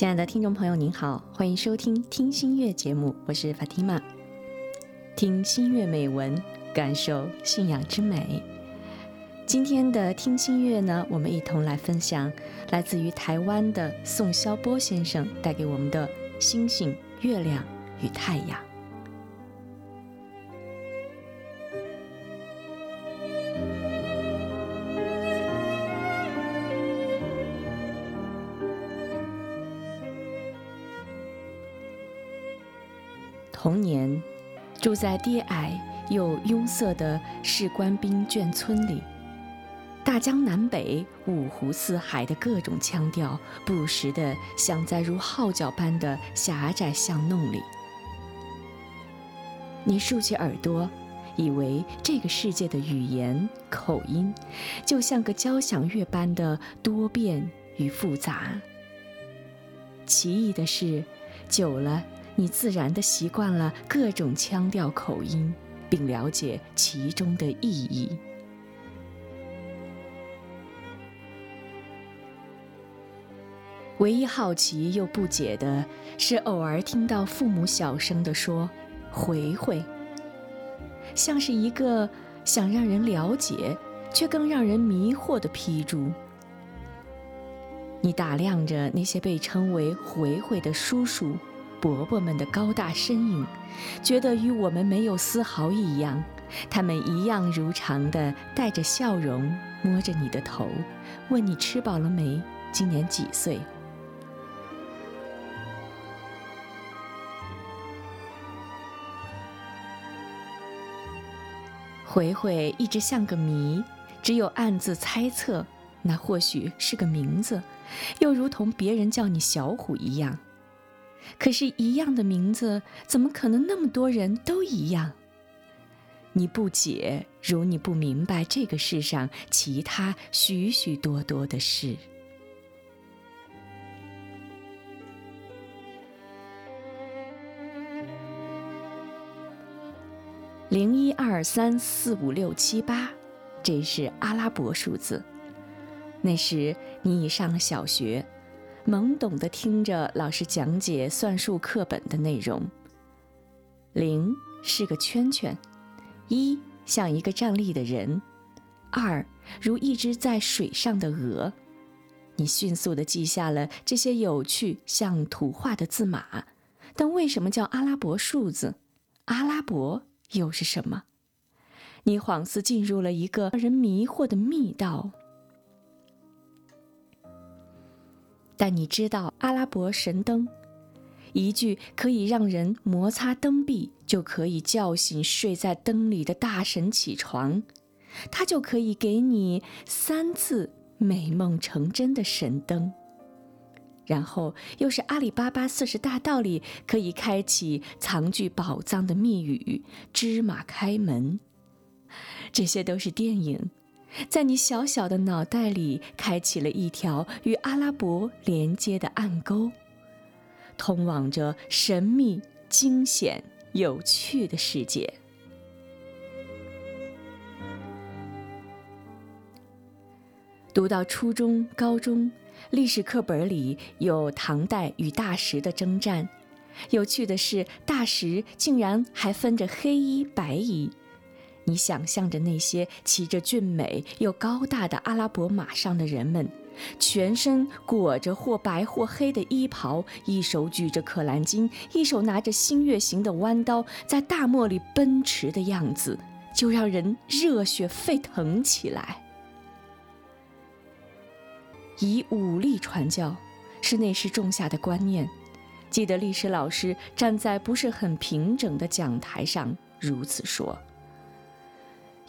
亲爱的听众朋友，您好，欢迎收听《听心月》节目，我是 Fatima。听心月美文，感受信仰之美。今天的听心月呢，我们一同来分享来自于台湾的宋肖波先生带给我们的《星星、月亮与太阳》。在低矮又拥塞的士官兵眷村里，大江南北、五湖四海的各种腔调，不时地响在如号角般的狭窄巷弄里。你竖起耳朵，以为这个世界的语言口音，就像个交响乐般的多变与复杂。奇异的是，久了。你自然地习惯了各种腔调口音，并了解其中的意义。唯一好奇又不解的是，偶尔听到父母小声地说“回回”，像是一个想让人了解，却更让人迷惑的批注。你打量着那些被称为“回回”的叔叔。伯伯们的高大身影，觉得与我们没有丝毫异样。他们一样如常的带着笑容，摸着你的头，问你吃饱了没，今年几岁。回回一直像个谜，只有暗自猜测，那或许是个名字，又如同别人叫你小虎一样。可是，一样的名字，怎么可能那么多人都一样？你不解，如你不明白这个世上其他许许多多的事。零一二三四五六七八，这是阿拉伯数字。那时你已上了小学。懵懂地听着老师讲解算术课本的内容。零是个圈圈，一像一个站立的人，二如一只在水上的鹅。你迅速地记下了这些有趣像图画的字码，但为什么叫阿拉伯数字？阿拉伯又是什么？你恍似进入了一个让人迷惑的密道。但你知道阿拉伯神灯，一句可以让人摩擦灯壁就可以叫醒睡在灯里的大神起床，它就可以给你三次美梦成真的神灯。然后又是阿里巴巴四十大盗里可以开启藏具宝藏的密语芝麻开门，这些都是电影。在你小小的脑袋里，开启了一条与阿拉伯连接的暗沟，通往着神秘、惊险、有趣的世界。读到初中、高中，历史课本里有唐代与大食的征战，有趣的是，大食竟然还分着黑衣、白衣。你想象着那些骑着俊美又高大的阿拉伯马上的人们，全身裹着或白或黑的衣袍，一手举着可兰经，一手拿着新月形的弯刀，在大漠里奔驰的样子，就让人热血沸腾起来。以武力传教，是那时种下的观念。记得历史老师站在不是很平整的讲台上如此说。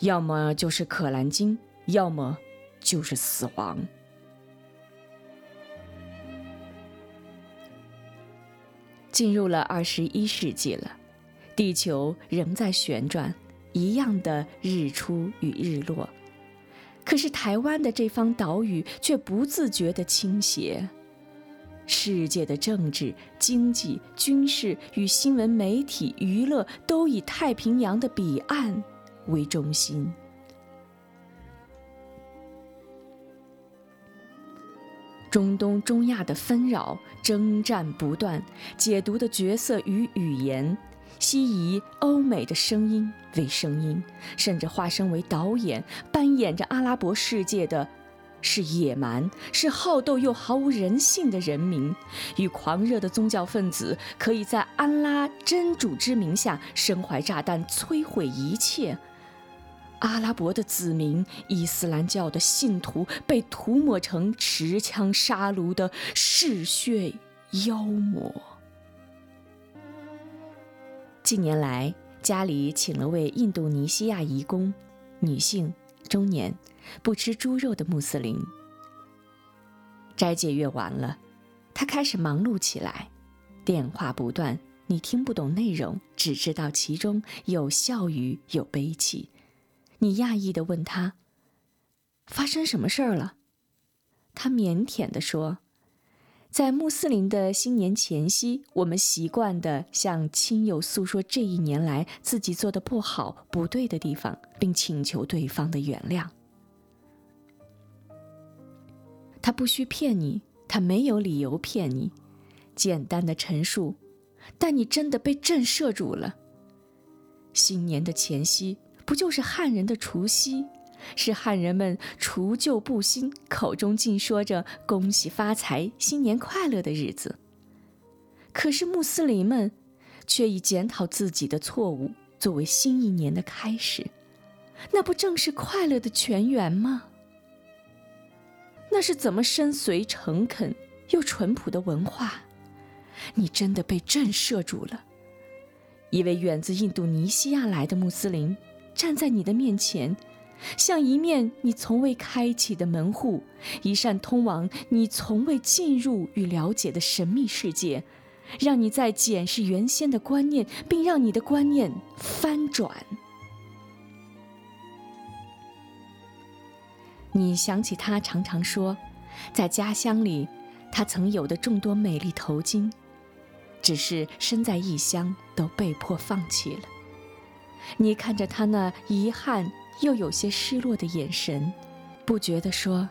要么就是《可兰经》，要么就是死亡。进入了二十一世纪了，地球仍在旋转，一样的日出与日落。可是台湾的这方岛屿却不自觉地倾斜。世界的政治、经济、军事与新闻媒体、娱乐都以太平洋的彼岸。为中心，中东、中亚的纷扰、征战不断，解读的角色与语言，西移欧美的声音为声音，甚至化身为导演，扮演着阿拉伯世界的。是野蛮，是好斗又毫无人性的人民，与狂热的宗教分子，可以在安拉真主之名下身怀炸弹摧毁一切。阿拉伯的子民，伊斯兰教的信徒，被涂抹成持枪杀戮的嗜血妖魔。近年来，家里请了位印度尼西亚移工，女性，中年。不吃猪肉的穆斯林。斋戒月完了，他开始忙碌起来，电话不断，你听不懂内容，只知道其中有笑语，有悲泣。你讶异的问他：“发生什么事儿了？”他腼腆的说：“在穆斯林的新年前夕，我们习惯地向亲友诉说这一年来自己做的不好、不对的地方，并请求对方的原谅。”他不需骗你，他没有理由骗你，简单的陈述，但你真的被震慑住了。新年的前夕，不就是汉人的除夕，是汉人们除旧布新，口中尽说着恭喜发财、新年快乐的日子。可是穆斯林们，却以检讨自己的错误作为新一年的开始，那不正是快乐的泉源吗？那是怎么深邃、诚恳又淳朴的文化？你真的被震慑住了。一位远自印度尼西亚来的穆斯林站在你的面前，像一面你从未开启的门户，一扇通往你从未进入与了解的神秘世界，让你在检视原先的观念，并让你的观念翻转。你想起他常常说，在家乡里，他曾有的众多美丽头巾，只是身在异乡都被迫放弃了。你看着他那遗憾又有些失落的眼神，不觉地说：“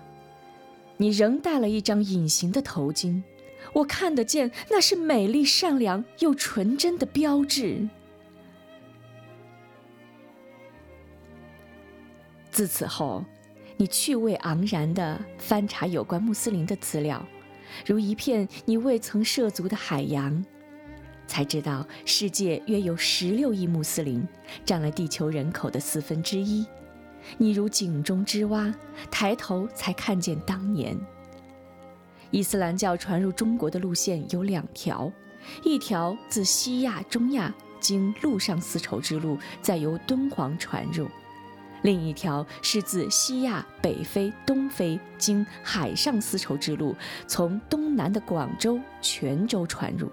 你仍戴了一张隐形的头巾，我看得见，那是美丽、善良又纯真的标志。”自此后。你趣味盎然地翻查有关穆斯林的资料，如一片你未曾涉足的海洋，才知道世界约有十六亿穆斯林，占了地球人口的四分之一。你如井中之蛙，抬头才看见当年。伊斯兰教传入中国的路线有两条，一条自西亚、中亚经陆上丝绸之路，再由敦煌传入。另一条是自西亚、北非、东非经海上丝绸之路，从东南的广州、泉州传入，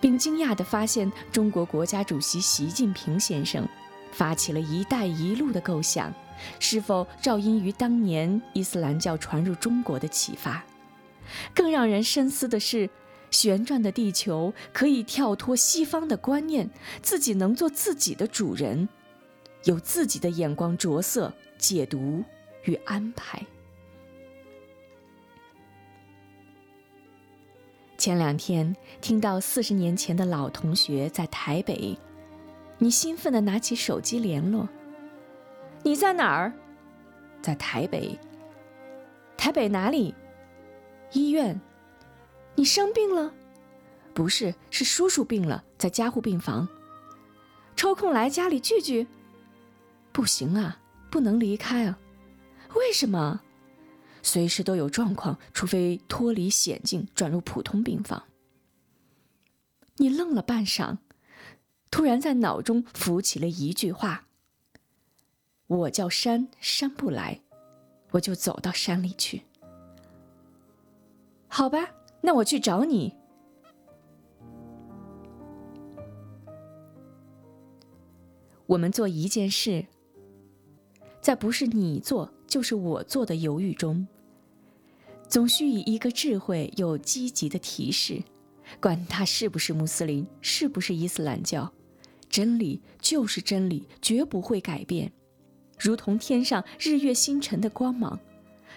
并惊讶地发现，中国国家主席习近平先生发起了一带一路的构想，是否照应于当年伊斯兰教传入中国的启发？更让人深思的是，旋转的地球可以跳脱西方的观念，自己能做自己的主人。有自己的眼光着色、解读与安排。前两天听到四十年前的老同学在台北，你兴奋地拿起手机联络。你在哪儿？在台北。台北哪里？医院。你生病了？不是，是叔叔病了，在加护病房。抽空来家里聚聚。不行啊，不能离开啊！为什么？随时都有状况，除非脱离险境，转入普通病房。你愣了半晌，突然在脑中浮起了一句话：“我叫山，山不来，我就走到山里去。”好吧，那我去找你。我们做一件事。在不是你做就是我做的犹豫中，总需以一个智慧又积极的提示，管他是不是穆斯林，是不是伊斯兰教，真理就是真理，绝不会改变，如同天上日月星辰的光芒，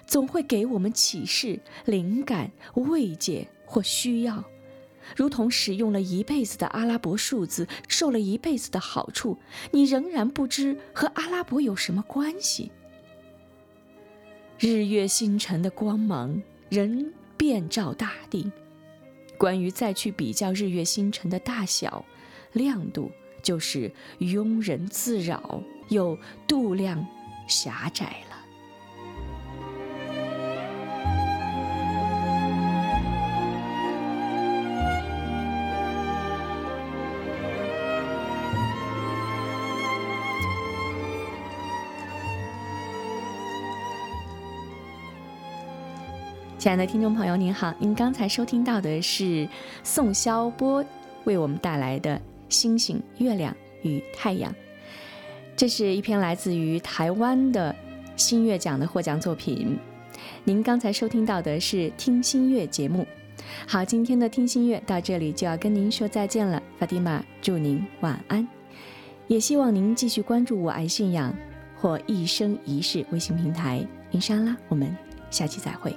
总会给我们启示、灵感、慰藉或需要，如同使用了一辈子的阿拉伯数字，受了一辈子的好处，你仍然不知和阿拉伯有什么关系。日月星辰的光芒仍遍照大地，关于再去比较日月星辰的大小、亮度，就是庸人自扰又度量狭窄了。亲爱的听众朋友，您好，您刚才收听到的是宋肖波为我们带来的《星星、月亮与太阳》，这是一篇来自于台湾的新月奖的获奖作品。您刚才收听到的是听新月节目。好，今天的听新月到这里就要跟您说再见了，法蒂玛祝您晚安，也希望您继续关注我爱信仰或一生一世微信平台。云莎拉，我们下期再会。